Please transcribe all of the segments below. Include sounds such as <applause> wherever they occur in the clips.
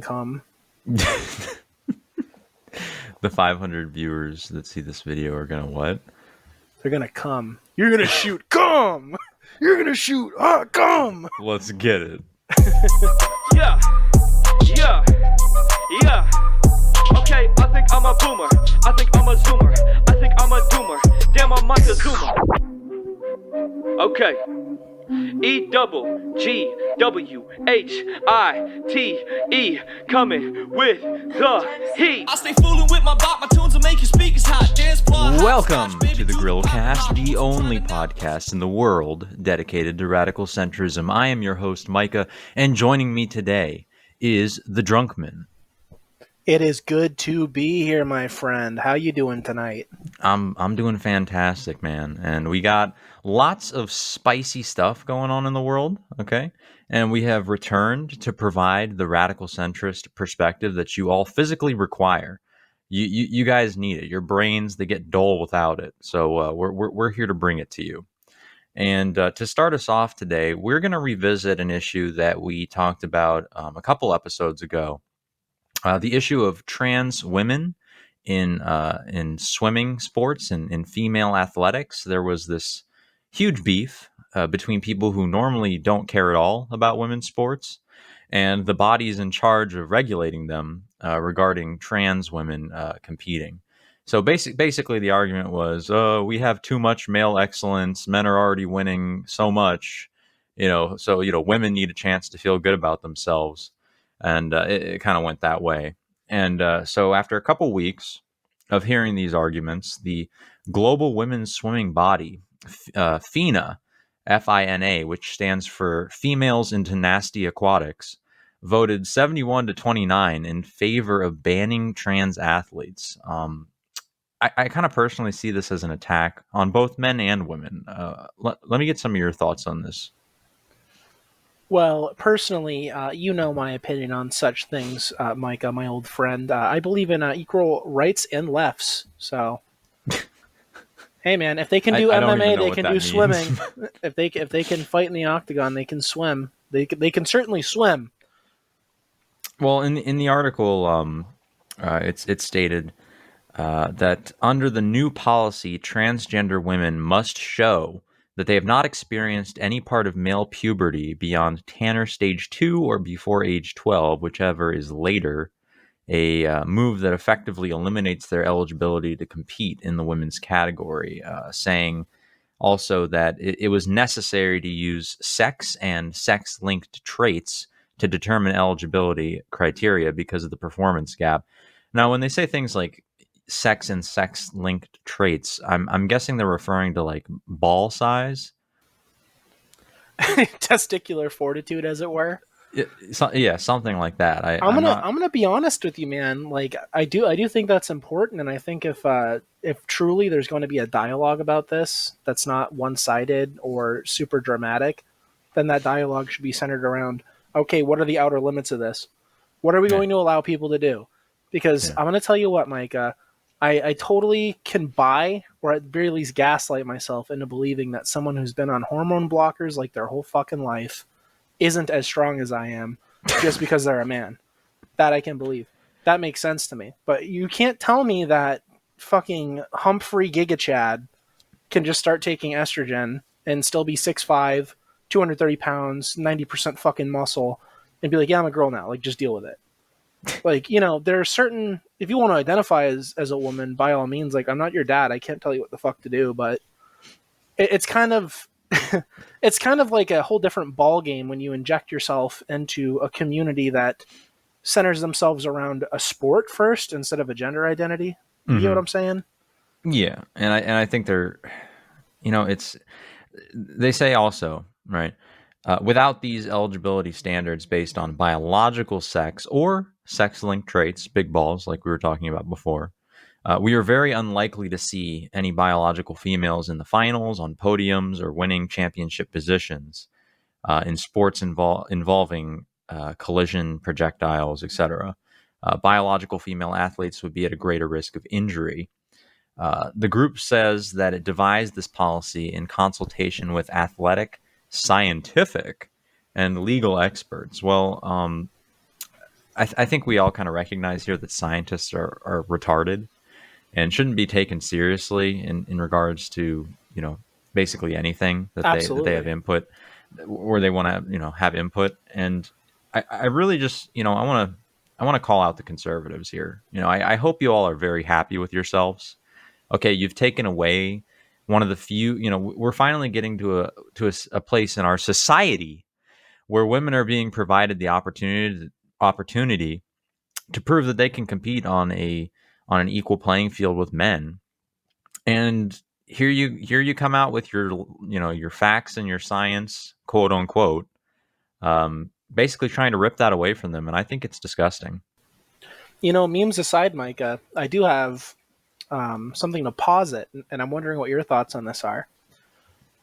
come. <laughs> the 500 viewers that see this video are gonna what? They're gonna come. You're gonna shoot. Come. You're gonna shoot. Ah, come. Let's get it. <laughs> Yeah, yeah, yeah. Okay, I think I'm a boomer. I think I'm a zoomer. I think I'm a doomer. Damn, I'm Mike the Zoomer. Okay. E double G W H I T E coming with the heat. I stay fooling with my bot, my tunes will make your speakers hot. Dance floor Welcome to the do Grillcast, the only podcast in the world dedicated to radical centrism. I am your host, Micah, and joining me today is the Drunkmin. It is good to be here, my friend. How you doing tonight? I'm I'm doing fantastic, man. And we got lots of spicy stuff going on in the world, okay? And we have returned to provide the radical centrist perspective that you all physically require. You you, you guys need it. Your brains they get dull without it. So uh, we're, we're we're here to bring it to you. And uh, to start us off today, we're going to revisit an issue that we talked about um, a couple episodes ago. Uh, the issue of trans women in uh, in swimming sports and in female athletics. There was this huge beef uh, between people who normally don't care at all about women's sports and the bodies in charge of regulating them uh, regarding trans women uh, competing. So basic, basically, the argument was, uh, we have too much male excellence. Men are already winning so much, you know. So you know, women need a chance to feel good about themselves, and uh, it, it kind of went that way. And uh, so, after a couple weeks of hearing these arguments, the Global Women's Swimming Body, uh, FINA, F I N A, which stands for Females into Nasty Aquatics, voted 71 to 29 in favor of banning trans athletes. Um, I, I kind of personally see this as an attack on both men and women. Uh, let me get some of your thoughts on this. Well, personally, uh, you know my opinion on such things, uh, Micah, my old friend. Uh, I believe in uh, equal rights and lefts. So, <laughs> hey, man, if they can do I MMA, know they can do means. swimming. <laughs> if they if they can fight in the octagon, they can swim. They can, they can certainly swim. Well, in in the article, um, uh, it's it's stated uh, that under the new policy, transgender women must show that they have not experienced any part of male puberty beyond Tanner stage two or before age twelve, whichever is later. A uh, move that effectively eliminates their eligibility to compete in the women's category, uh, saying also that it, it was necessary to use sex and sex linked traits to determine eligibility criteria because of the performance gap. Now, when they say things like sex and sex linked traits, I'm, I'm guessing they're referring to like ball size. <laughs> Testicular fortitude, as it were. Yeah, so, yeah something like that. I, I'm gonna not- I'm gonna be honest with you, man. Like I do I do think that's important, and I think if uh, if truly there's going to be a dialogue about this that's not one sided or super dramatic, then that dialogue should be centered around okay, what are the outer limits of this? What are we Yeah. going to allow people to do? Because Yeah. I'm gonna tell you what, Mike. Uh, I, I totally can buy or at the very least gaslight myself into believing that someone who's been on hormone blockers like their whole fucking life isn't as strong as I am <laughs> just because they're a man. That I can believe. That makes sense to me. But you can't tell me that fucking Humphrey Giga Chad can just start taking estrogen and still be 6'5, 230 pounds, 90% fucking muscle, and be like, yeah, I'm a girl now. Like, just deal with it. Like, you know, there are certain, if you want to identify as, as a woman, by all means, like, I'm not your dad. I can't tell you what the fuck to do, but it, it's kind of. <laughs> it's kind of like a whole different ball game when you inject yourself into a community that centers themselves around a sport first instead of a gender identity. You know Mhm. what I'm saying? Yeah, and I and I think they're, you know, it's they say also right uh, without these eligibility standards based on biological sex or sex-linked traits, big balls like we were talking about before. Uh, we are very unlikely to see any biological females in the finals, on podiums, or winning championship positions uh, in sports invol- involving uh, collision, projectiles, etc. Uh, biological female athletes would be at a greater risk of injury. Uh, the group says that it devised this policy in consultation with athletic, scientific, and legal experts. Well, um, I, th- I think we all kind of recognize here that scientists are, are retarded and shouldn't be taken seriously in, in regards to you know basically anything that they that they have input or they want to you know have input. And I, I really just you know I want to I want to call out the conservatives here. You know I, I hope you all are very happy with yourselves. Okay you've taken away one of the few you know we're finally getting to a to a, a place in our society where women are being provided the opportunity opportunity to prove that they can compete on a on an equal playing field with men and here you here you come out with your you know your facts and your science quote unquote um basically trying to rip that away from them and i think it's disgusting You know, memes aside, Micah, I do have um, something to posit, and I'm wondering what your thoughts on this are.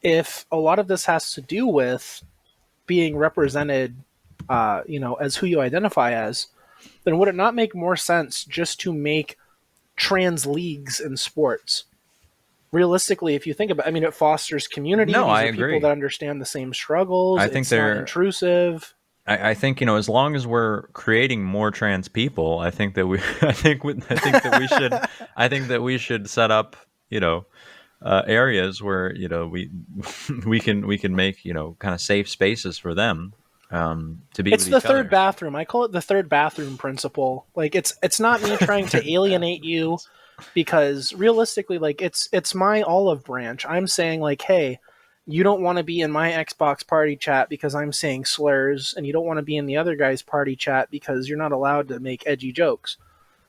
If a lot of this has to do with being represented, uh, you know, as who you identify as, then would it not make more sense just to make trans leagues in sports? Realistically, if you think about, I mean, it fosters community. No, These I agree. People that understand the same struggles. I think it's they're- intrusive. I, I think you know as long as we're creating more trans people i think that we <laughs> i think we, i think that we should i think that we should set up you know uh, areas where you know we <laughs> we can we can make you know kind of safe spaces for them um to be it's with the third other. bathroom. I call it the third bathroom principle. Like it's it's not me trying to <laughs> alienate you because realistically like it's it's my olive branch. I'm saying like hey you don't want to be in my xbox party chat because i'm saying slurs and you don't want to be in the other guy's party chat because you're not allowed to make edgy jokes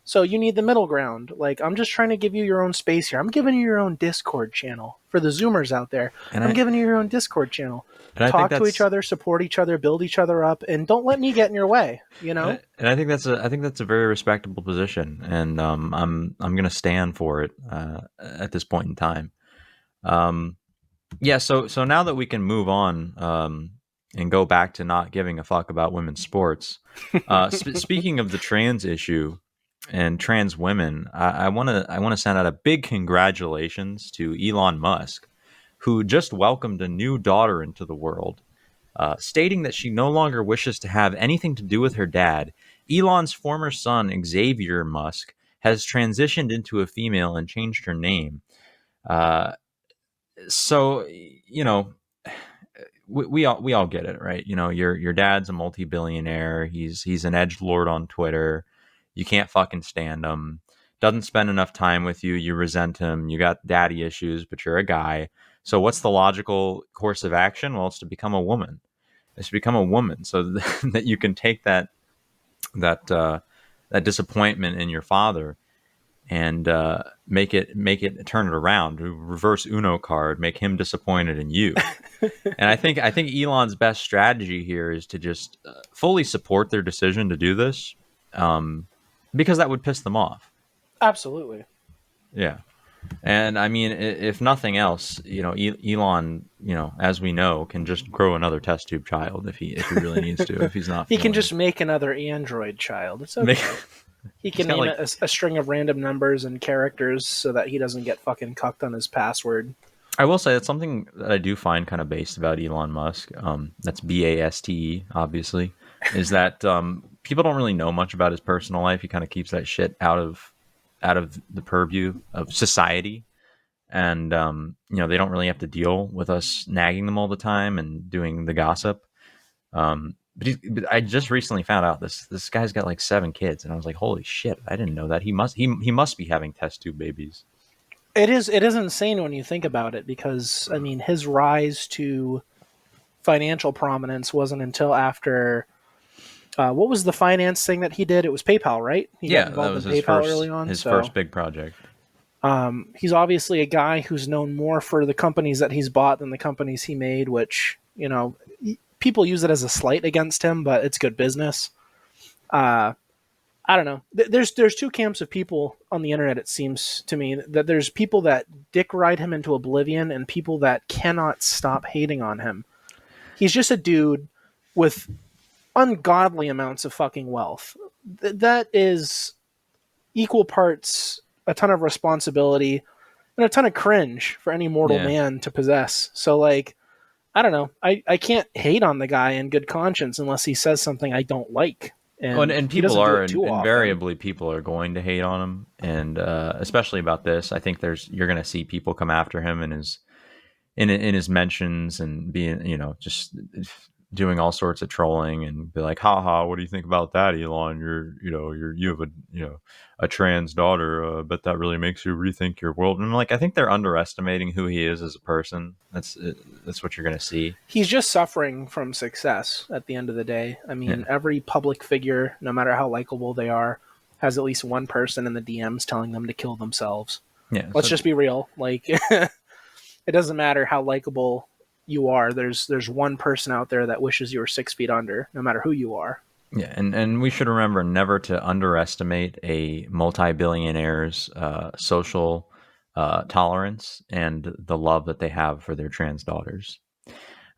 so you need the middle ground like i'm just trying to give you your own space here i'm giving you your own discord channel for the zoomers out there And i'm I- giving you your own discord channel and I think talk to each other, support each other, build each other up, and don't let me get in your way. You know, And I- and I think that's a I think that's a very respectable position, and um, I'm I'm going to stand for it uh, at this point in time. Um, yeah. So so now that we can move on um, and go back to not giving a fuck about women's sports. Uh, sp- <laughs> speaking of the trans issue and trans women, I want to I want to send out a big congratulations to Elon Musk, who just welcomed a new daughter into the world uh, stating that she no longer wishes to have anything to do with her dad. Elon's former son, Xavier Musk, has transitioned into a female and changed her name. Uh, so, you know, we, we all we all get it, right? You know, your your dad's a multi-billionaire. He's he's an edge lord on Twitter. You can't fucking stand him. Doesn't spend enough time with you. You resent him. You got daddy issues, but you're a guy. So what's the logical course of action? Well, it's to become a woman. It's to become a woman so <laughs> that you can take that that uh, that disappointment in your father and uh, make it make it turn it around. Reverse Uno card, make him disappointed in you. <laughs> and I think I think Elon's best strategy here is to just uh, fully support their decision to do this, um, because that would piss them off. absolutely. Yeah. And I mean, if nothing else, you know, Elon, you know, as we know, can just grow another test tube child if he if he really needs to. If he's not, <laughs> He can just make another android child. It's okay. Make- he <laughs> can name like- a, a string of random numbers and characters so that he doesn't get fucking cucked on his password. I will say that's something that I do find kind of based about Elon Musk. Um, that's B A S T E, obviously, is that um, people don't really know much about his personal life. He kind of keeps that shit out of out of the purview of society, and um, you know they don't really have to deal with us nagging them all the time and doing the gossip. Um, but, but I just recently found out this this guy's got like seven kids, and I was like, holy shit, I didn't know that. He must he he must be having test tube babies. It is it is insane when you think about it because I mean his rise to financial prominence wasn't until after uh, what was the finance thing that he did? It was PayPal, right? He yeah, that was his PayPal first early on. his so, first big project. Um, he's obviously a guy who's known more for the companies that he's bought than the companies he made, which you know people use it as a slight against him, but it's good business. Uh, I don't know. There's there's two camps of people on the internet. It seems to me that there's people that dick ride him into oblivion, and people that cannot stop hating on him. He's just a dude with ungodly amounts of fucking wealth. Th- that is equal parts a ton of responsibility and a ton of cringe for any mortal Yeah. man to possess. So like I don't know. I, I can't hate on the guy in good conscience unless he says something I don't like. And, Well, and, and people are often. invariably people are going to hate on him, and uh, especially about this. I think there's you're going to see people come after him in his in in his mentions and being you know just doing all sorts of trolling and be like, "Ha ha, what do you think about that, Elon? You're you know you're you have a you know a trans daughter, uh, but that really makes you rethink your world." And I'm like, I think they're underestimating who he is as a person. That's uh, that's what you're going to see. He's just suffering from success at the end of the day. I mean, every public figure, no matter how likable they are, has at least one person in the DMs telling them to kill themselves. Yeah, Let's so- just be real. Like, <laughs> it doesn't matter how likable you are. There's there's one person out there that wishes you were six feet under, no matter who you are. Yeah, and, and we should remember never to underestimate a multi-billionaire's uh, social uh, tolerance and the love that they have for their trans daughters.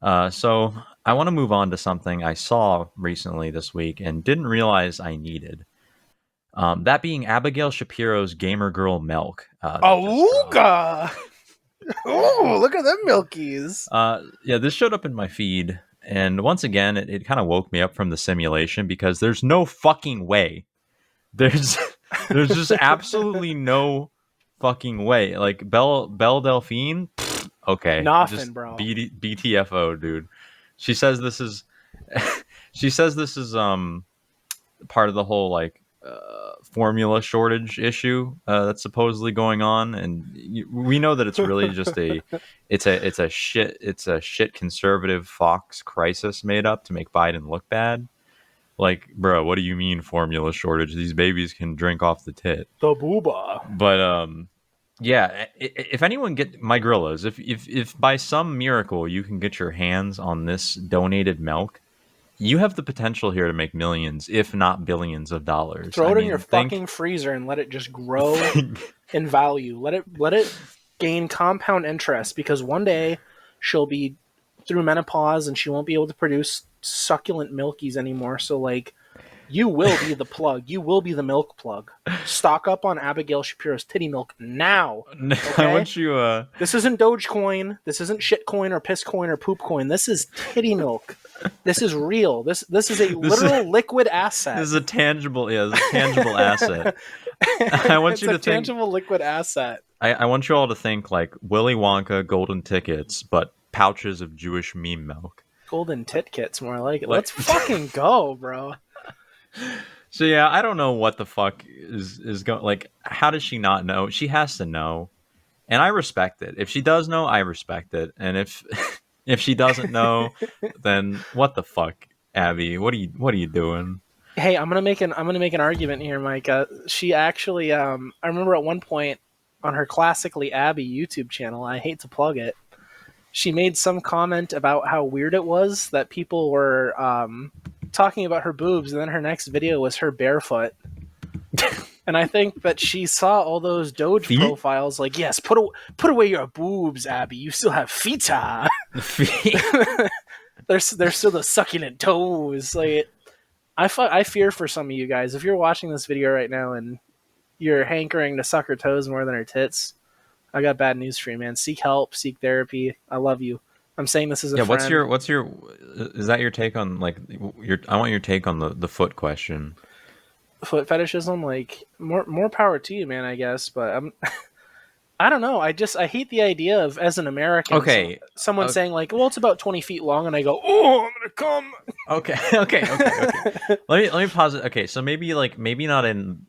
Uh, so I want to move on to something I saw recently this week and didn't realize I needed. Um, that being Abigail Shapiro's Gamer Girl Milk. Uh, that just dropped. Awooga! Oh, look at them milkies. Uh, yeah, this showed up in my feed, and once again, it, it kind of woke me up from the simulation because there's no fucking way. There's <laughs> there's just absolutely no fucking way. Like Belle Belle Delphine, pfft, okay, Nothing, just bro. BD, BTFO, dude. She says this is <laughs> she says this is um part of the whole like uh, formula shortage issue uh, that's supposedly going on, and y- we know that it's really just a <laughs> it's a it's a shit it's a shit conservative Fox crisis made up to make Biden look bad. Like, bro, what do you mean formula shortage? These babies can drink off the tit. The booba. But um, yeah. If anyone get my gorillas, if if if by some miracle you can get your hands on this donated milk, you have the potential here to make millions, if not billions, of dollars. Throw I it in mean, your think- fucking freezer and let it just grow <laughs> in value. Let it let it gain compound interest because one day she'll be through menopause and she won't be able to produce succulent milkies anymore. So like you will be the plug. You will be the milk plug. Stock up on Abigail Shapiro's titty milk now. <laughs> I want you. Uh, This isn't Dogecoin. This isn't shitcoin or pisscoin or poopcoin. This is titty milk. This is real. This this is a <laughs> This is- literal liquid asset. this is a tangible, yeah, this is a tangible asset. <laughs> I want it's you to think. tangible liquid asset. I, I want you all to think like Willy Wonka golden tickets, but pouches of Jewish meme milk. Golden tit kits, more like it. Like- Let's fucking go, bro. <laughs> So yeah, I don't know what the fuck is is going. Like, how does she not know? She has to know, and I respect it. If she does know, I respect it. And if if she doesn't know, then what the fuck, Abby? What are you What are you doing? Hey, I'm gonna make an I'm gonna make an argument here, Mike. Uh, she actually, um, I remember at one point on her classically Abby YouTube channel. I hate to plug it. She made some comment about how weird it was that people were um, talking about her boobs, and then her next video was her barefoot. <laughs> and I think that she saw all those Doge Feet? profiles, like, yes, put aw- put away your boobs, Abby. You still have feet. <laughs> there's there's still the succulent toes. Like I fu- I fear for some of you guys. If you're watching this video right now and you're hankering to suck her toes more than her tits, I got bad news for you, man. Seek help, seek therapy. I love you. I'm saying this as a yeah. friend. What's your What's your Is that your take on like your? I want your take on the the foot question. Foot fetishism? Like more more power to you, man. I guess, but I'm. <laughs> I don't know. I just I hate the idea of as an American, Okay, so- someone uh, saying like, "Well, it's about twenty feet long," and I go, "Oh, I'm gonna come." Okay, <laughs> okay, okay, okay. <laughs> let me let me pause it. Okay, so maybe like maybe not in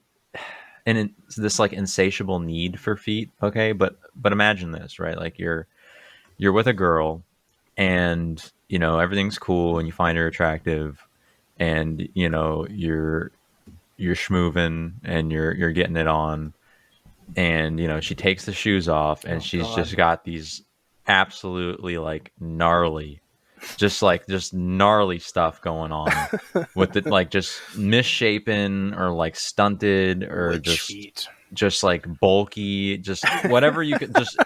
in in this like insatiable need for feet. Okay, but but imagine this, right? Like you're you're with a girl, and you know everything's cool, and you find her attractive, and you know you're you're schmoovin and you're you're getting it on, and you know she takes the shoes off, and Oh, she's God. just got these absolutely like gnarly just like just gnarly stuff going on <laughs> with it like just misshapen or like stunted or Witch just feet. just like bulky just whatever you could just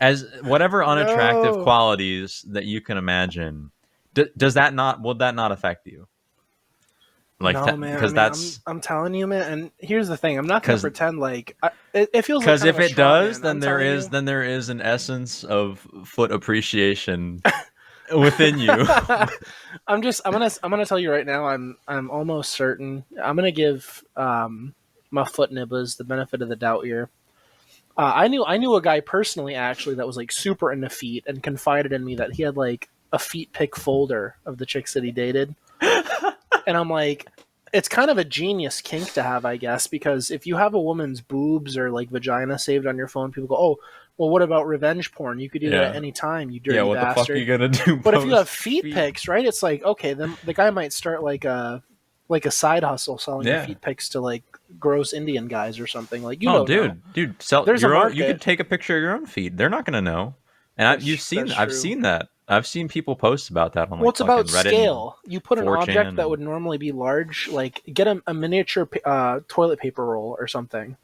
as whatever <laughs> unattractive No. qualities that you can imagine D- does that not would that not affect you like no, man. because I mean, that's I'm, I'm telling you, man. And here's the thing: I'm not gonna pretend like I, it, it feels. because like if kind of a it does man. then I'm there is you. then there is an essence of foot appreciation <laughs> within you. <laughs> I'm just I'm gonna I'm gonna tell you right now. I'm I'm almost certain. I'm gonna give um, my foot nibbles the benefit of the doubt here. Uh, I knew I knew a guy personally actually that was like super into feet and confided in me that he had like a feet pick folder of the chicks that he dated. <laughs> and I'm like, it's kind of a genius kink to have, I guess, because if you have a woman's boobs or like vagina saved on your phone, people go, "Oh, well, what about revenge porn? You could do that Yeah. at any time, you dirty yeah, what the fuck are you gonna do? But if you have post feet, pics, right? It's like okay, then the guy might start like a like a side hustle selling Yeah. feet pics to like gross Indian guys or something. Like you oh, don't dude, know. dude, sell There's a your own. You could take a picture of your own feet. They're not gonna know. And I, you've seen, I've true. seen that. I've seen people post about that on like well, it's about Reddit scale. You put an 4chan object that would normally be large, like get a, a miniature uh, toilet paper roll or something.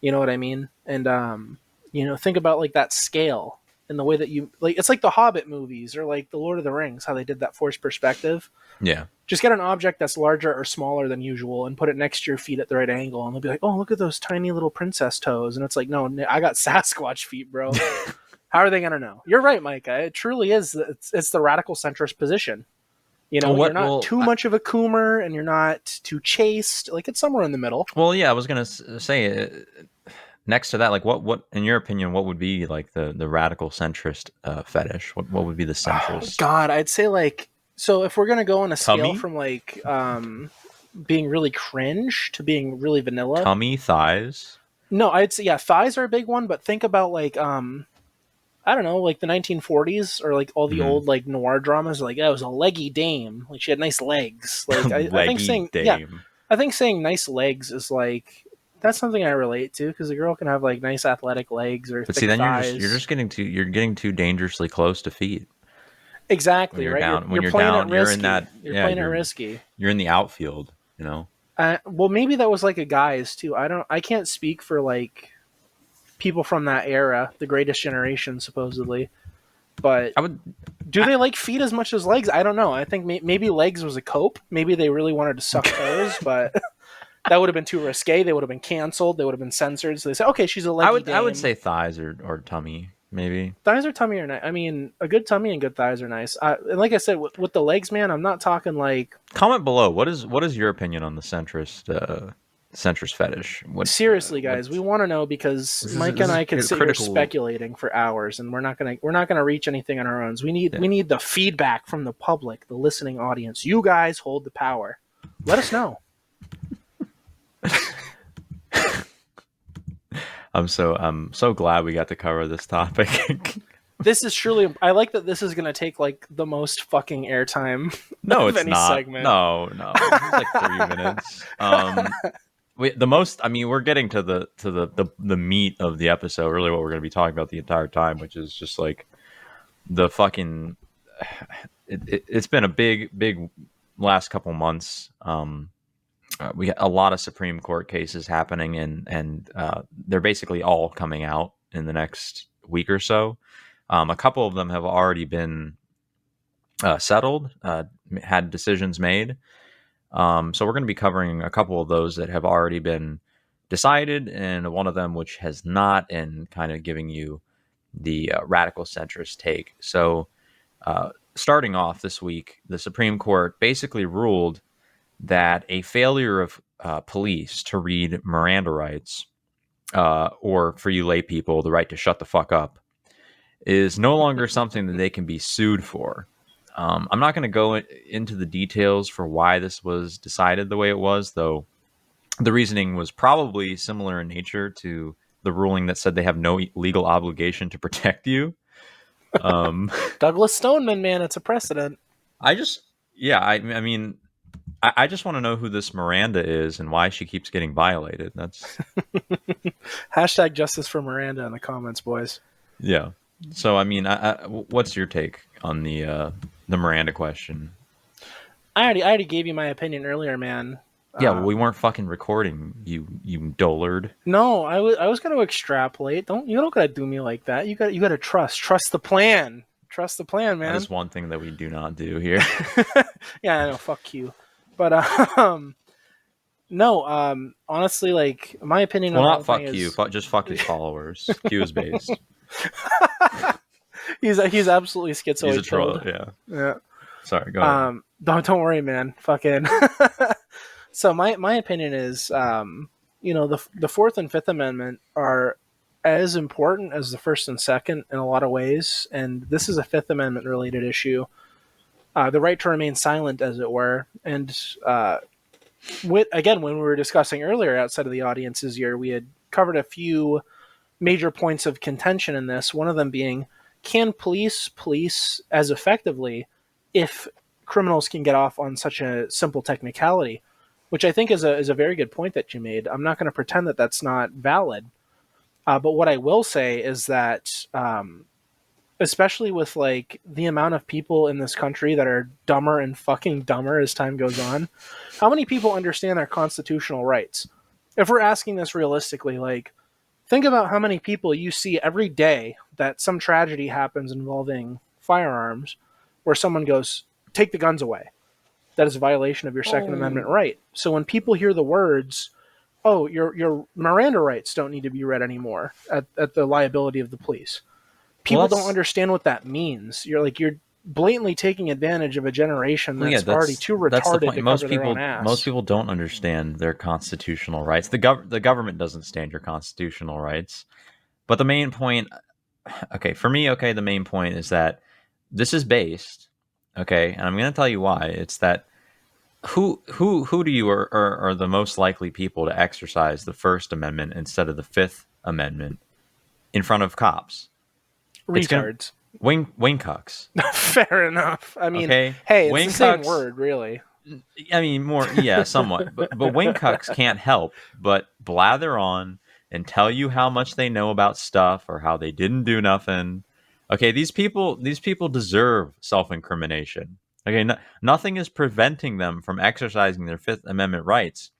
You know what I mean? And um, you know, think about like that scale and the way that you like. It's like the Hobbit movies or like the Lord of the Rings, how they did that forced perspective. Yeah, just get an object that's larger or smaller than usual and put it next to your feet at the right angle and they'll be like oh look at those tiny little princess toes and it's like no I got <laughs> sasquatch feet bro <laughs> how are they going to know you're right micah it truly is it's, it's the radical centrist position you know Well, what- you're not well, too I- much of a coomer and you're not too chaste like it's somewhere in the middle Well, yeah, I was gonna say uh, next to that, like, what, what, in your opinion, what would be like the the radical centrist uh, fetish? What, what would be the centrist? <sighs> god i'd say like so if we're going to go on a scale from like um being really cringe to being really vanilla Tummy, thighs. No, I'd say yeah, thighs are a big one, but think about like um I don't know, like the 1940s or like all the Mhm. old like noir dramas like that was a leggy dame, like she had nice legs. <laughs> Like I, I think saying dame. yeah, I think saying nice legs is like that's something I relate to because a girl can have like nice athletic legs or But see, then thighs. you're just you're just getting too you're getting too dangerously close to feet. exactly when you're right. down- you're, when you're you're playing down, it you're in risky. that- You're yeah, playing it risky. You're in the outfield, you know. Uh, well, maybe that was like a guys too. I don't. I can't speak for like people from that era, the Greatest Generation, supposedly. But I would do they like feet as much as legs? I don't know. I think may- maybe legs was a cope. Maybe they really wanted to suck <laughs> toes, but that would have been too risque. They would have been canceled. They would have been censored. So they said, "Okay, she's a leggy I would I would say thighs or, or tummy maybe. thighs or tummy are nice. I mean, a good tummy and good thighs are nice. Uh, and like I said, with, with the legs, man, I'm not talking like Comment below. What is what is your opinion on the centrist uh, centrist fetish? What seriously, what- guys. We want to know because This is- Mike this and I could a sit critical- here speculating for hours, and we're not gonna we're not gonna reach anything on our own. We need Yeah. we need the feedback from the public, the listening audience. You guys hold the power. Let us know. <laughs> I'm so I'm so glad we got to cover this topic. <laughs> this is surely i like that this is going to take like the most fucking airtime no, Of it's any not. segment. No, no. It's like three minutes. <laughs> Um, we, the most. I mean, we're getting to the to the, the the meat of the episode. Really, what we're going to be talking about the entire time, which is just like the fucking. <sighs> It, it, it's been a big, big last couple months. Um, uh, we got a lot of Supreme Court cases happening, and and uh, they're basically all coming out in the next week or so. Um, a couple of them have already been uh, settled, uh, had decisions made. Um, so we're going to be covering a couple of those that have already been decided, and one of them which has not, and kind of giving you the uh, radical centrist take. So, uh, starting off this week, the Supreme Court basically ruled that a failure of uh, police to read Miranda rights, uh, or for you lay people, the right to shut the fuck up, is no longer something that they can be sued for. Um, I'm not going to go in- into the details for why this was decided the way it was, though the reasoning was probably similar in nature to the ruling that said they have no legal obligation to protect you. Um, <laughs> douglas stoneman man it's a precedent I just, yeah, I, I mean, I, I just want to know who this Miranda is and why she keeps getting violated. That's, <laughs> hashtag justice for miranda in the comments boys yeah. So, I mean, I, I, what's your take on the uh, the Miranda question? i already i already gave you my opinion earlier man Yeah, Uh, well, we weren't fucking recording, you you dullard. no i was i was going to extrapolate don't you don't gotta do me like that you got you gotta trust trust the plan trust the plan man That is one thing that we do not do <laughs> here. yeah, I know. Fuck you. But um, no. Um, honestly, like my opinion. well, not fuck you, is- just fuck his followers. Q is based. <laughs> <laughs> he's he's absolutely schizoid. He's a troll. Yeah. Yeah. Sorry. Go ahead. Um, don't don't worry, man. Fucking. <laughs> so my my opinion is, um, you know, the the Fourth and Fifth Amendment are as important as the First and Second in a lot of ways, and this is a Fifth Amendment related issue. Uh, the right to remain silent, as it were, and uh, with again when we were discussing earlier outside of the audience's year, we had covered a few major points of contention in this. One of them being, can police police as effectively if criminals can get off on such a simple technicality, which I think is a is a very good point that you made. I'm not going to pretend that that's not valid, uh, but what I will say is that, um, especially with like the amount of people in this country that are dumber and fucking dumber as time goes on, how many people understand their constitutional rights? If we're asking this realistically, like think about how many people you see every day that some tragedy happens involving firearms where someone goes, take the guns away. That is a violation of your Second Oh. Amendment right. So when people hear the words, oh, your your Miranda rights don't need to be read anymore at, at the liability of the police. People that's- don't understand what that means. You're like you're blatantly taking advantage of a generation Well, that's, yeah, already too retarded that's the point. to most cover their people, own ass. most people don't understand their constitutional rights. The gov- the government doesn't stand your constitutional rights. But the main point, <sighs> okay, for me, okay, the main point is that this is based, okay, and I'm going to tell you why. It's that who who who do you are, are are the most likely people to exercise the First Amendment instead of the Fifth Amendment in front of cops? retards. Wing wing cucks. <laughs> Fair enough. I mean, Okay, hey, it's wing the same word, really. I mean, more, yeah, somewhat. But but <laughs> wing cucks can't help but blather on and tell you how much they know about stuff or how they didn't do nothing. Okay, these people, these people deserve self-incrimination. Okay, no, nothing is preventing them from exercising their Fifth Amendment rights,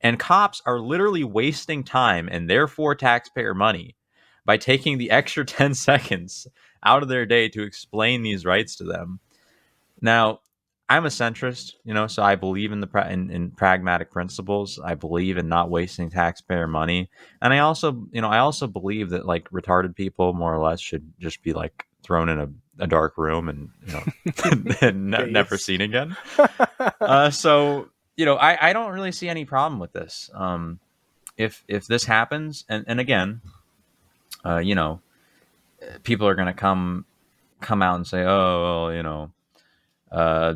and cops are literally wasting time and therefore taxpayer money by taking the extra <laughs> ten seconds out of their day to explain these rights to them. Now, I'm a centrist, you know, so I believe in the pra- in, in pragmatic principles. I believe in not wasting taxpayer money, and I also, you know, I also believe that like retarded people, more or less, should just be like thrown in a, a dark room and you know, <laughs> and ne- never seen again. <laughs> uh, so you know, I, I don't really see any problem with this. Um, if if this happens, and and again, uh, you know, people are going to come come out and say, oh, well, you know, uh,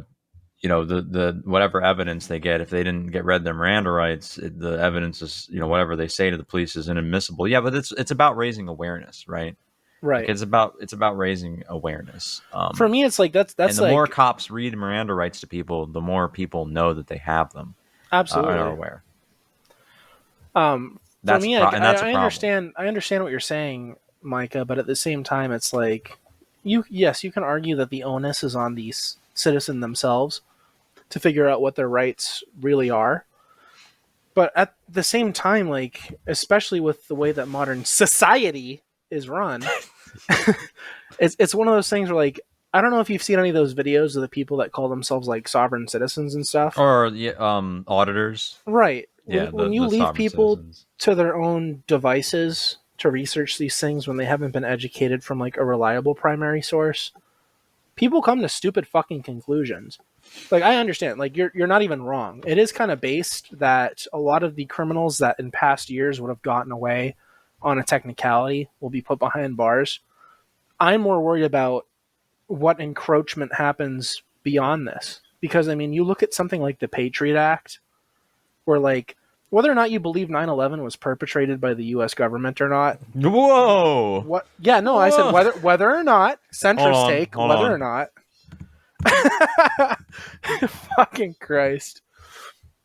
you know, the the whatever evidence they get, if they didn't get read their Miranda rights, it, the evidence is, you know, whatever they say to the police is inadmissible. Yeah, but it's it's about raising awareness, right? Right. It's about it's about raising awareness. Um, For me, it's like that's that's and the like more cops read Miranda rights to people, the more people know that they have them uh, absolutely. and are aware. Um, That's for me, pro- I, and that's a I, I understand. I understand what you're saying, Micah, but at the same time, it's like you. Yes, you can argue that the onus is on the citizen themselves to figure out what their rights really are. But at the same time, like especially with the way that modern society is run, <laughs> it's it's one of those things where like I don't know if you've seen any of those videos of the people that call themselves like sovereign citizens and stuff. Or yeah, um, auditors. right. Yeah, when, when you leave people citizens. to their own devices to research these things when they haven't been educated from like a reliable primary source people come to stupid fucking conclusions. Like i understand like you're you're not even wrong. It is kind of based that a lot of the criminals that in past years would have gotten away on a technicality will be put behind bars. I'm more worried about what encroachment happens beyond this. Because i mean you look at something like the patriot act where like whether or not you believe 9-11 was perpetrated by the us government or not Whoa! what yeah no i said whether whether or not centrist take whether on. or not. <laughs> Fucking christ.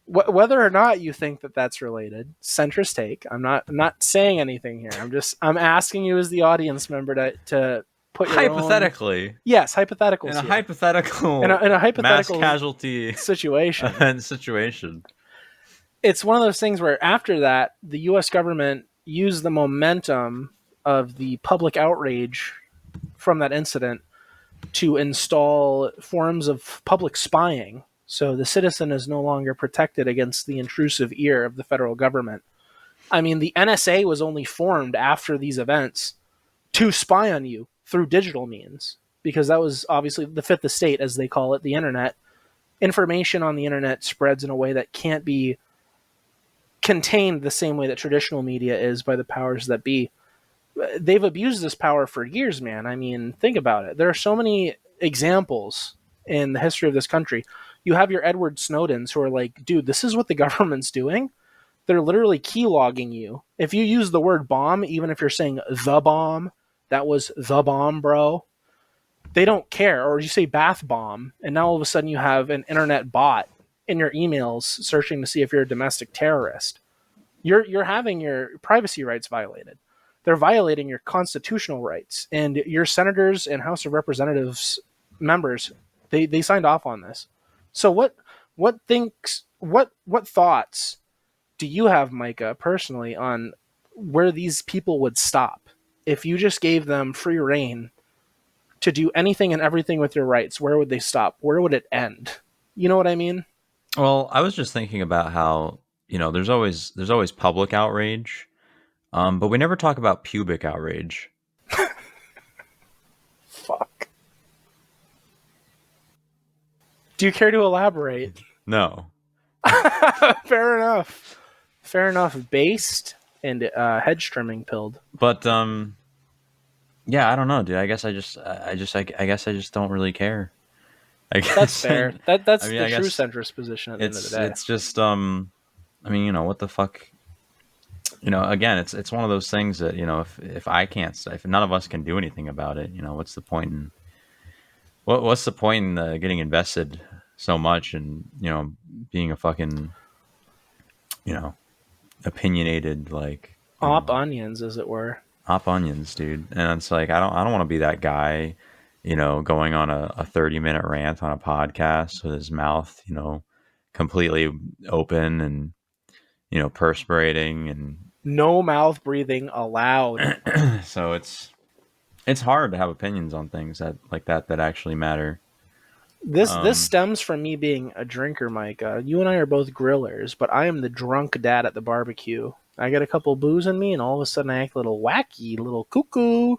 Wh- whether or not you think that that's related centrist take i'm not I'm not saying anything here. I'm just i'm asking you as the audience member to to put your own- Hypothetically, yes hypothetical in a hypothetical, In a- in a mass casualty situation. <laughs> situation. It's one of those things where after that the US government used the momentum of the public outrage from that incident to install forms of public spying so the citizen is no longer protected against the intrusive ear of the federal government i mean the NSA was only formed after these events to spy on you through digital means because that was obviously the fifth estate, as they call it, the internet. Information on the internet spreads in a way that can't be contained the same way that traditional media is by the powers that be. They've abused this power for years, man. I mean, think about it. There are so many examples in the history of this country. You have your Edward Snowdens who are like, dude, this is what the <laughs> government's doing. They're literally keylogging you. If you use the word bomb, even if you're saying the bomb, that was the bomb, bro. They don't care. Or you say bath bomb, and now all of a sudden you have an internet bot in your emails searching to see if you're a domestic terrorist. You're you're having your privacy rights violated. They're violating your constitutional rights, and your senators and House of Representatives members they they signed off on this. So what what thinks what what thoughts do you have, Micah, personally, on where these people would stop if you just gave them free reign to do anything and everything with your rights? Where would they stop? Where would it end? You know what I mean? Well, I was just thinking about how you know there's always there's always public outrage, um, but we never talk about pubic outrage. Fuck. Do you care to elaborate? No, <laughs> Fair enough. Fair enough. Based and uh, hedge trimming pilled. but um, yeah, I don't know, dude. I guess I just I I just I, I guess I just don't really care. I guess That's <laughs> fair. That that's I mean, the I true centrist position at the end of the day. it's just um i mean you know what the fuck you know again it's it's one of those things that you know if if i can't if none of us can do anything about it you know what's the point in what what's the point in uh, getting invested so much and you know being a fucking you know opinionated like Op know, onions, as it were. Op onions dude and it's like i don't i don't want to be that guy you know going on a, a 30 minute rant on a podcast with his mouth you know completely open and you know perspirating and No mouth breathing allowed. <clears throat> so it's it's hard to have opinions on things that like that that actually matter This Um, this stems from me being a drinker, Micah. You and I are both grillers, but I am the drunk dad at the barbecue. I get a couple booze in me, and all of a sudden I act a little wacky, little cuckoo.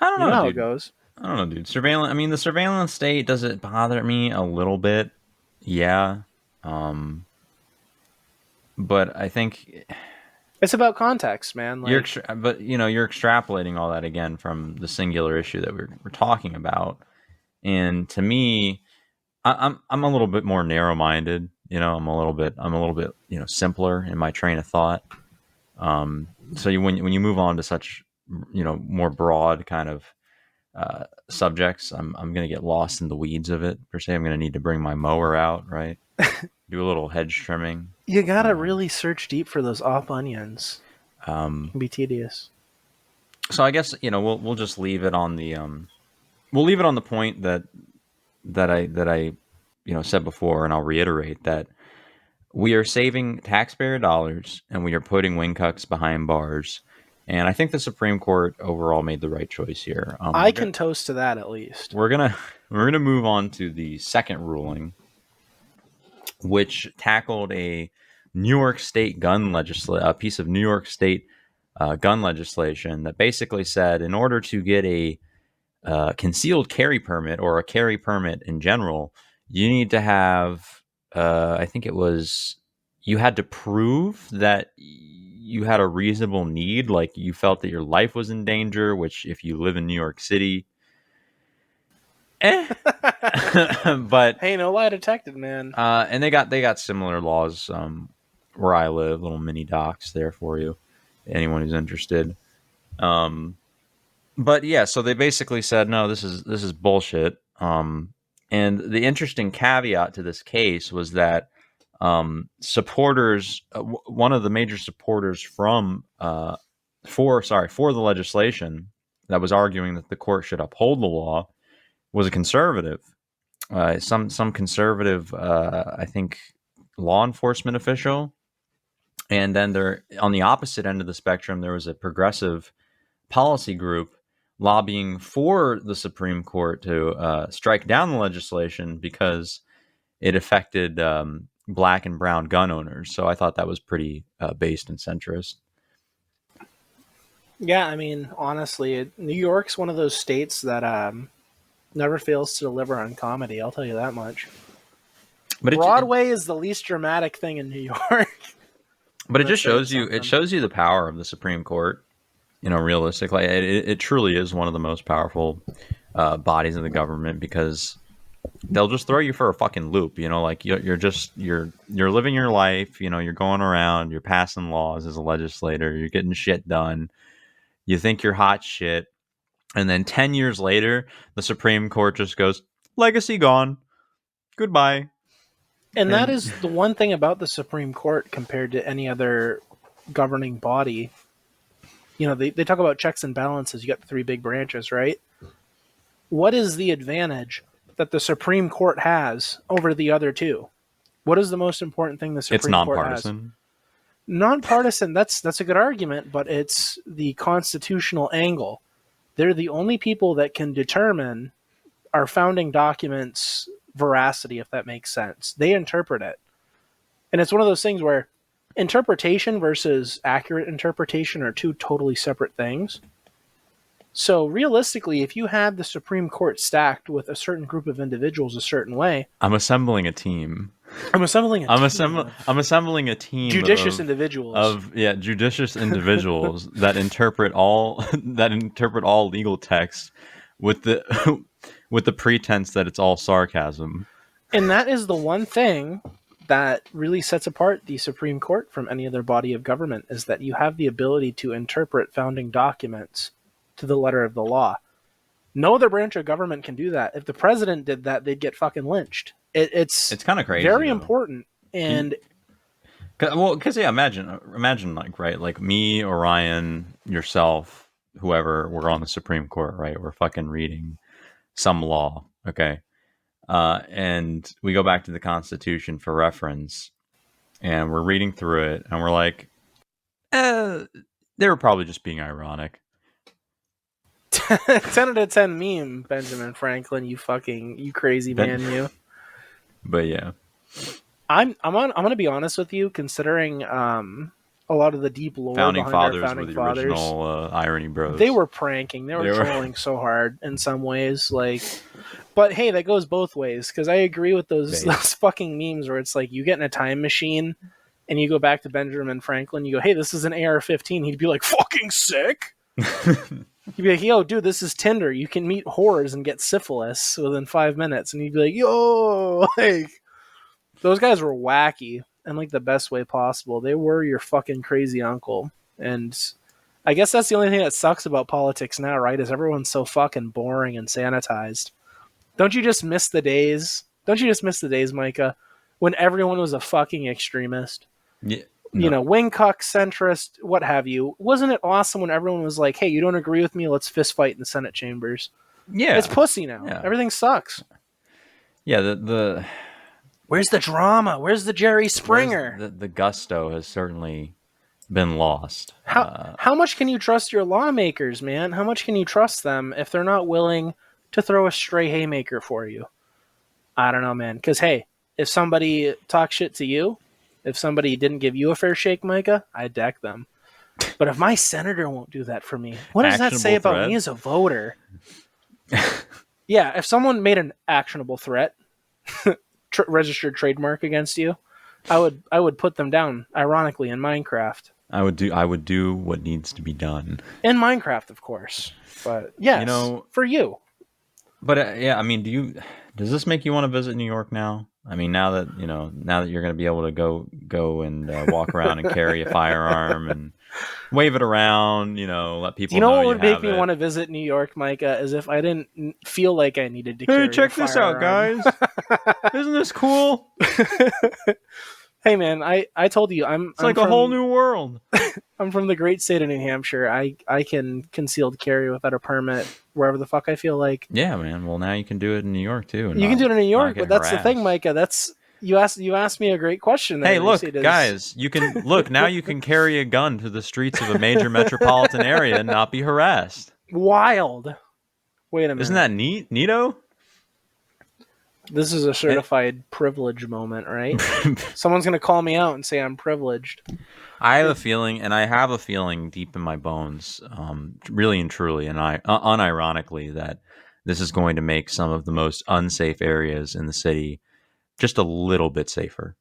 i don't You know, know how dude. it goes. I don't know dude. Surveillance i mean the surveillance state does it bother me a little bit? Yeah um but i think It's about context, man. Like, you're extra- but you know you're extrapolating all that again from the singular issue that we're, we're talking about. And to me I, i'm i'm a little bit more narrow-minded you know i'm a little bit i'm a little bit you know simpler in my train of thought. Um so you, when, when you move on to such you know more broad kind of uh, subjects i'm i'm going to get lost in the weeds of it per se i'm going to need to bring my mower out right <laughs> do a little hedge trimming you gotta really search deep for those off onions. um be tedious. so I guess you know we'll we'll just leave it on the um we'll leave it on the point that that I that I you know said before and I'll reiterate that we are saving taxpayer dollars and we are putting wingcucks behind bars and I think the Supreme Court overall made the right choice here. Um, I can toast to that at least. we're gonna <laughs> we're gonna move on to the second ruling, which tackled a New York State gun legisla- a piece of New York State uh, gun legislation that basically said in order to get a uh, concealed carry permit or a carry permit in general, you need to have uh, I think it was you had to prove that you had a reasonable need, like you felt that your life was in danger, which if you live in New York City, eh. <laughs> <laughs> but hey, no lie detected, man. uh, and they got they got similar laws um, where I live, little mini docs there for you, anyone who's interested. Um, but yeah, so they basically said no, this is this is bullshit. Um, and the interesting caveat to this case was that um, supporters, uh, w- one of the major supporters from uh, for sorry for the legislation that was arguing that the court should uphold the law was a conservative. Uh, some some conservative, uh, I think, law enforcement official, and then there on the opposite end of the spectrum, there was a progressive policy group lobbying for the Supreme Court to uh, strike down the legislation because it affected um, black and brown gun owners. So I thought that was pretty uh, based and centrist. Yeah, I mean, honestly, it, New York's one of those states that um, never fails to deliver on comedy. I'll tell you that much. But Broadway is the least dramatic thing in New York. <laughs> but it just shows you something. it shows you the power of the Supreme Court. You know, realistically, it, it, it truly is one of the most powerful uh, bodies of the government because they'll just throw you for a fucking loop. You know, like you're, you're just you're you're living your life. You know, you're going around, you're passing laws as a legislator, you're getting shit done. You think you're hot shit, and then ten years later, the Supreme Court just goes legacy gone, goodbye. And that And- is the one thing about the Supreme Court compared to any other governing body. You know, they, they talk about checks and balances. You got the three big branches, right? What is the advantage that the Supreme Court has over the other two? What is the most important thing the Supreme it's Court has? nonpartisan. nonpartisan that's that's a good argument but it's the constitutional angle they're the only people that can determine our founding documents veracity if that makes sense they interpret it and it's one of those things where interpretation versus accurate interpretation are two totally separate things so realistically if you had the supreme court stacked with a certain group of individuals a certain way I'm assembling a team. i'm assembling a I'm team assembling. I'm assembling a team judicious of, individuals of yeah judicious individuals <laughs> that interpret all <laughs> that interpret all legal text with the <laughs> with the pretense that it's all sarcasm. And that is the one thing that really sets apart the Supreme Court from any other body of government is that you have the ability to interpret founding documents to the letter of the law. No other branch of government can do that. If the president did that, they'd get fucking lynched. It, it's It's kind of crazy. very though. important. And Cause, well, because yeah, imagine, imagine like right, like me, Orion, yourself, whoever, we're on the Supreme Court, right? We're fucking reading some law, okay, uh, and we go back to the Constitution for reference, and we're reading through it, and we're like, eh, they were probably just being ironic. <laughs> 10 out of 10 meme, Benjamin Franklin, you fucking, you crazy Ben- man, you. But yeah, I'm I'm on, I'm going to be honest with you considering um a lot of the deep lore founding fathers founding were the fathers. original uh, irony bros. They were pranking. They were They were- trolling so hard in some ways. Like, but hey, that goes both ways because I agree with those those fucking memes where it's like you get in a time machine and you go back to Benjamin Franklin. You go, hey, this is an AR-15. He'd be like, fucking sick. <laughs> He'd be like, yo, dude, this is Tinder. You can meet whores and get syphilis within five minutes. And he'd be like, yo, <laughs> like those guys were wacky in like the best way possible. They were your fucking crazy uncle. And I guess that's the only thing that sucks about politics now, right? Is everyone's so fucking boring and sanitized. Don't you just miss the days? Don't you just miss the days, Micah, when everyone was a fucking extremist? yeah, You know, wingcock, centrist, what have you. Wasn't it awesome when everyone was like, hey, you don't agree with me? Let's fist fight in the Senate chambers. yeah, It's pussy now. Yeah. Everything sucks. yeah. The the Where's the drama? Where's the Jerry Springer? the, the gusto has certainly been lost. How Uh, how much can you trust your lawmakers, man? How much can you trust them if they're not willing to throw a stray haymaker for you? I don't know, man. Because hey, if somebody talks shit to you, if somebody didn't give you a fair shake, Micah, I deck them. But if my senator won't do that for me, what does that say Actionable about me as a voter? <laughs> yeah, if someone made an actionable threat, <laughs> tr- registered trademark against you, I would I would put them down. Ironically, in Minecraft. I would do I would do what needs to be done. in Minecraft, of course. But yes, You know- for you, But uh, yeah, I mean, do you does this make you want to visit New York now? I mean, now that you know, now that you're going to be able to go go and uh, walk around and carry a <laughs> firearm and wave it around, you know, let people you know what would make me it. want to visit New York, Micah, is if I didn't feel like I needed to. Hey, carry check a this out, guys! <laughs> Isn't this cool? <laughs> Hey, man, I I told you I'm. It's like a whole new world. <laughs> I'm from the great state of New Hampshire. I I can concealed carry without a permit wherever the fuck I feel like. Yeah, man. Well, now you can do it in New York too. and You can do it in New York, but that's the thing. Micah. That's you asked you asked me a great question. There, Hey, look, Lucy, does- guys, you can look now. You can carry a gun to the streets of a major metropolitan area and not be harassed. <laughs> wild. Wait a minute. Isn't that neat, neato? This is a certified privilege moment, right? <laughs> Someone's gonna call me out and say I'm privileged. I have a feeling, and I have a feeling deep in my bones, um, really and truly, and I uh, unironically, that this is going to make some of the most unsafe areas in the city just a little bit safer.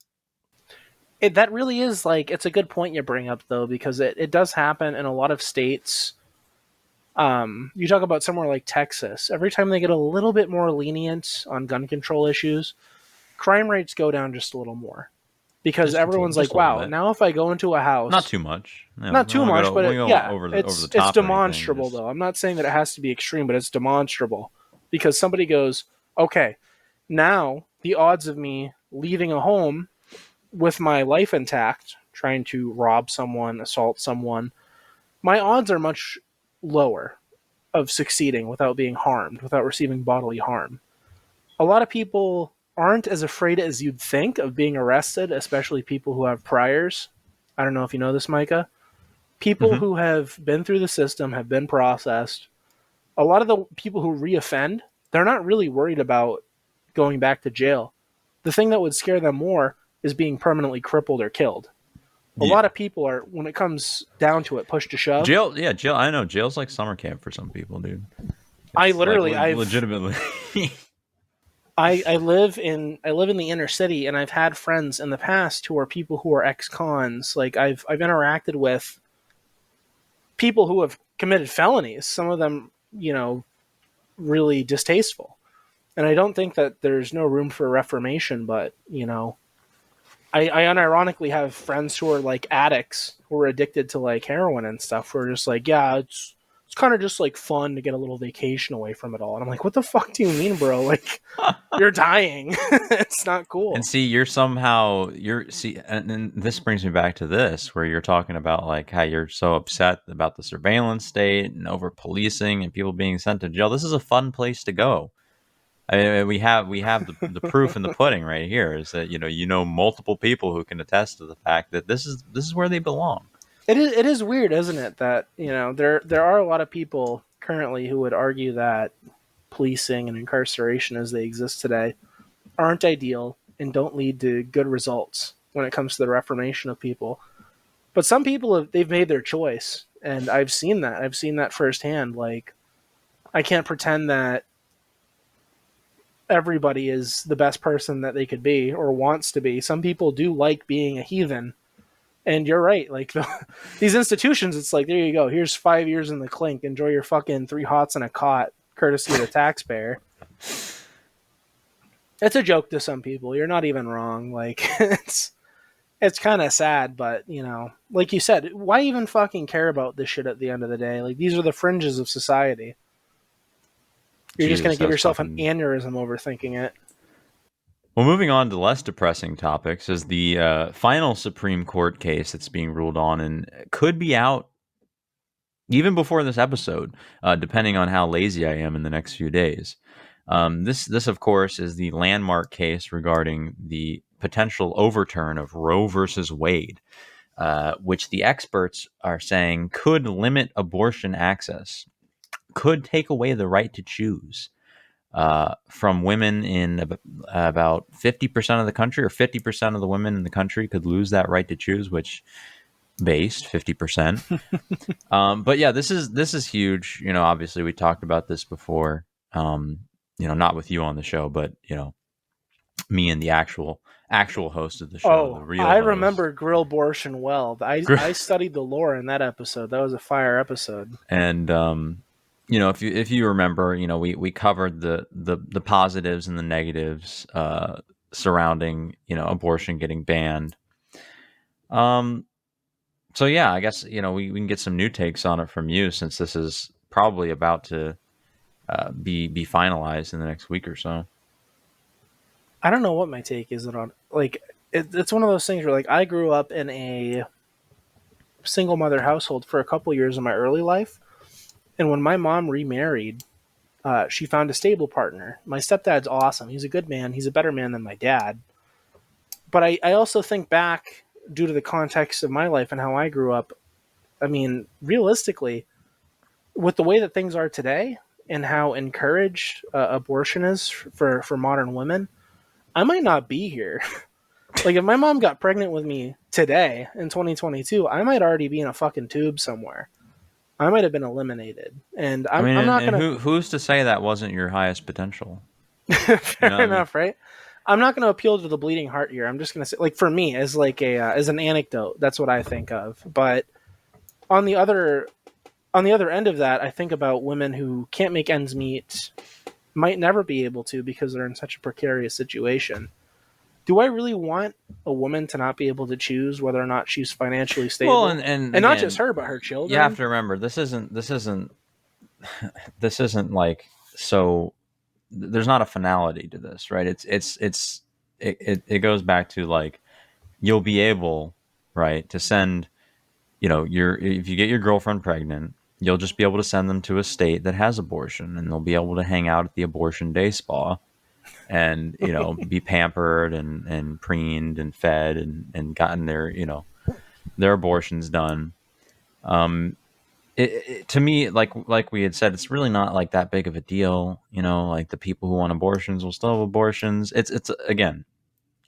It, that really is like it's a good point you bring up though because it, it does happen in a lot of states um, you talk about somewhere like texas. Every time they get a little bit more lenient on gun control issues crime rates go down just a little more. Because Just everyone's little- like just a little wow now if i go into a house Not too much. No, not too much go- but it, yeah over the, it's, over the top it's or anything, demonstrable just- though. I'm not saying that it has to be extreme but it's demonstrable. Because somebody goes okay now the odds of me leaving a home with my life intact trying to rob someone assault someone my odds are much lower of succeeding without being harmed without receiving bodily harm. A lot of people aren't as afraid as you'd think of being arrested especially people who have priors. I don't know if you know this micah. People Mhm. who have been through the system have been processed a lot of the people who reoffend they're not really worried about going back to jail. The thing that would scare them more is being permanently crippled or killed a Yeah. lot of people are when it comes down to it push to shove Jail, yeah, jail. I know jail's like summer camp for some people, dude. I It's, like, literally- le- I've- legitimately. <laughs> I, I live in I live in the inner city and I've had friends in the past who are people who are ex cons. Like I've I've interacted with people who have committed felonies, some of them, you know, really distasteful. And I don't think that there's no room for reformation, but, you know, I, I unironically have friends who are like addicts who are addicted to like heroin and stuff who are just like, yeah, it's it's kind of just like fun to get a little vacation away from it all. And I'm like, what the fuck do you mean, bro? <laughs> Like <laughs> you're dying. <laughs> it's not cool. And see, you're somehow you're see, and, and this brings me back to this, where you're talking about like how you're so upset about the surveillance state and over policing and people being sent to jail. This is a fun place to go. I mean, we have we have the, the proof in the pudding right here. Is that you know you know multiple people who can attest to the fact that this is this is where they belong. It is it is weird, isn't it, that you know there there are a lot of people currently who would argue that policing and incarceration as they exist today aren't ideal and don't lead to good results when it comes to the reformation of people. But some people have they've made their choice, and I've seen that. I've seen that firsthand. Like I can't pretend that everybody is the best person that they could be or wants to be. Some people do like being a heathen. And you're right. Like <laughs> the, these institutions, it's like there you go. Here's five years in the clink. Enjoy your fucking three hots and a cot, courtesy of the taxpayer. It's a joke to some people. You're not even wrong. Like <laughs> it's it's kind of sad, but you know, like you said, why even fucking care about this shit at the end of the day? Like these are the fringes of society. You're just gonna give yourself fucking- an aneurysm overthinking it. Well, moving on to less depressing topics is the uh, final Supreme Court case that's being ruled on and could be out even before this episode, uh, depending on how lazy I am in the next few days. Um, this, this of course, is the landmark case regarding the potential overturn of Roe versus Wade, uh, which the experts are saying could limit abortion access, could take away the right to choose uh, from women in ab- about 50% of the country, or 50% of the women in the country could lose that right to choose, which based 50%. <laughs> um, but yeah, this is this is huge. You know, obviously we talked about this before. Um, you know, not with you on the show, but you know, me and the actual actual host of the show. Oh, the real I host. remember Grillbortion well. I Grill- I studied the lore in that episode. That was a fire episode. and um, you know if you if you remember you know we we covered the the the positives and the negatives uh, surrounding you know abortion getting banned. Um so yeah i guess you know we, we can get some new takes on it from you since this is probably about to uh, be be finalized in the next week or so. I don't know what my take is on like it, it's one of those things where like I grew up in a single mother household for a couple years in my early life, and when my mom remarried, uh, she found a stable partner. My stepdad's awesome. He's a good man. He's a better man than my dad. But I, I also think back due to the context of my life and how I grew up. I mean, realistically, with the way that things are today and how encouraged uh, abortion is for for modern women, I might not be here. <laughs> like if my mom got pregnant with me today in 2022, I might already be in a fucking tube somewhere. I might have been eliminated, and I'm, I mean, I'm not gonna. who, who's to say that wasn't your highest potential? Fair <laughs> You know what I mean? enough, right? I'm not going to appeal to the bleeding heart here. I'm just going to say, like, for me, as like a uh, as an anecdote, that's what I think of. But on the other on the other end of that, I think about women who can't make ends meet, might never be able to because they're in such a precarious situation. Do I really want a woman to not be able to choose whether or not she's financially stable? Well, and and, and not just her, but her children. You have to remember this isn't this isn't <laughs> this isn't like so. There's not a finality to this, right? It's it's it's it, it, it goes back to like you'll be able right to send you know your if you get your girlfriend pregnant you'll just be able to send them to a state that has abortion and they'll be able to hang out at the abortion day spa and you know <laughs> be pampered and and preened and fed and and gotten their you know their abortions done. Um it, it, to me like like we had said it's really not like that big of a deal you know like the people who want abortions will still have abortions. It's it's again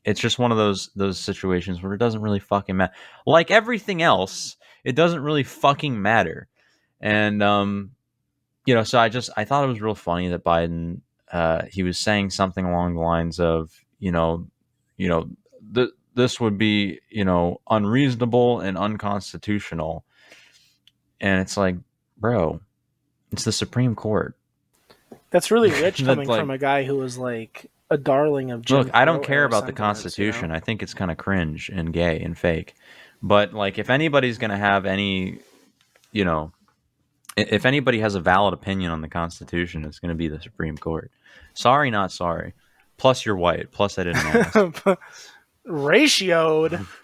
it's just one of those those situations where it doesn't really fucking matter like everything else it doesn't really fucking matter. And um you know so i just i thought it was real funny that biden uh he was saying something along the lines of you know you know th- this would be you know unreasonable and unconstitutional and it's like bro it's the supreme court That's really <laughs> rich coming like- from a guy who was like a darling of Jim Look, I don't care about the sentiments, you know? Constitution. I think it's kind of cringe and gay and fake. But like, if anybody's going to have any, you know, if anybody has a valid opinion on the Constitution, it's going to be the Supreme Court. Sorry, not sorry. Plus, you're white. Plus, I didn't ask. <laughs> ratioed. <laughs>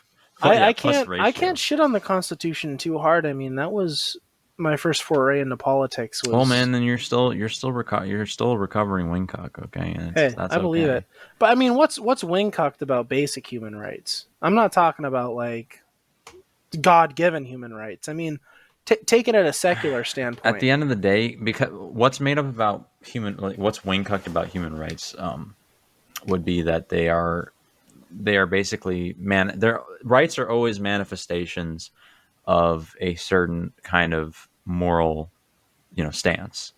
But yeah, I, I can't. I can't shit on the Constitution too hard. I mean, that was my first foray into politics. Was, Oh man, then you're still you're still reco- you're still recovering wingcock. Okay, and Hey, I believe okay. it. But I mean, what's what's wingcocked about basic human rights? I'm not talking about like God-given human rights. I mean, t- take it at a secular <sighs> standpoint. At the end of the day, because what's made up about human, like, what's wingcocked about human rights, um, would be that they are, they are basically man. Their rights are always manifestations of a certain kind of moral, you know, stance.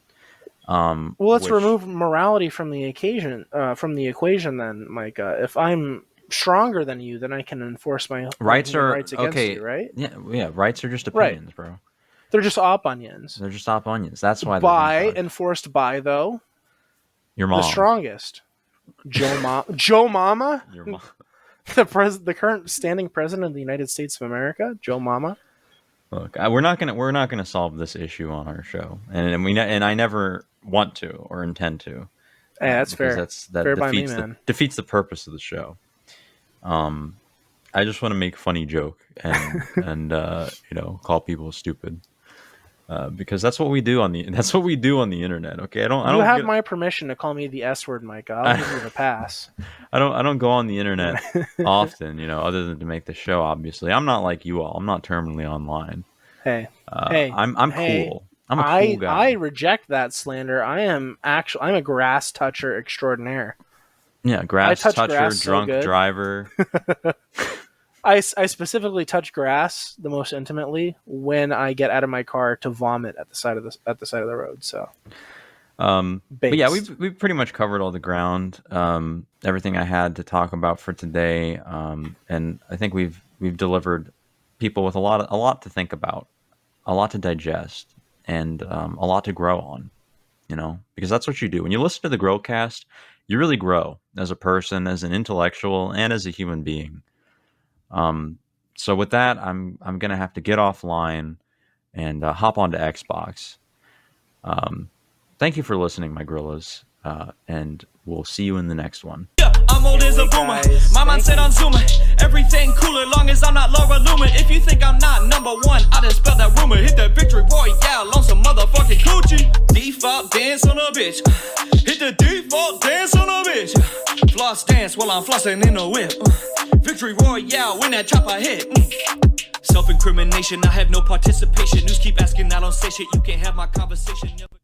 Um, Well, let's which- remove morality from the occasion uh, from the equation then, Micah. If I'm stronger than you, then I can enforce my rights are rights against okay. you, right? Yeah, yeah. Rights are just Right. opinions, bro. They're just op onions. They're just op onions. That's why By enforced by though your mom. the strongest, Joe Ma- <laughs> Joe Mama, Your mom. <laughs> the pres- the current standing president of the United States of America, Joe Mama. Look, I, we're not gonna we're not gonna solve this issue on our show, and, and we ne- and I never want to or intend to. Hey, that's fair. That's that Fair by me, defeats the, man. defeats the purpose of the show. Um, I just want to make funny joke and <laughs> and uh, you know call people stupid. Uh, because that's what we do on the <laughs> that's what we do on the internet. Okay, I don't I You don't have get- my permission to call me the S word, Micah. I'll give you the <laughs> pass. I don't I don't go on the internet <laughs> often. You know, other than to make the show. Obviously, I'm not like you all. I'm not terminally online. Hey, Uh, Hey, I'm I'm hey, cool. I'm a cool I guy. I reject that slander. I am actually I'm a grass toucher extraordinaire. Yeah, grass touch toucher, grass drunk good. driver. I, I specifically touch grass the most intimately when I get out of my car to vomit at the side of the at the side of the road. So, Um, but yeah, we've we've pretty much covered all the ground. Um, everything I had to talk about for today. Um, and I think we've we've delivered people with a lot of, a lot to think about, a lot to digest, and um, a lot to grow on. You know, because that's what you do when you listen to the Growcast. You really grow as a person, as an intellectual, and as a human being. Um, so with that, I'm I'm gonna have to get offline and uh, hop onto Xbox. Um, thank you for listening, my gorillas, uh, and we'll see you in the next one. Yeah, I'm old as a boomer. My mindset on Zoomer. Everything cooler, long as I'm not Laura Loomer. If you think I'm not number one, I spell that rumor. Hit that victory royale on some motherfucking coochie. Default dance on a bitch. Hit the default dance on a bitch. Floss dance while I'm flossing in a whip. Victory royale when that chopper hit. Self incrimination, I have no participation. News keep asking, I don't say shit. You can't have my conversation. Never-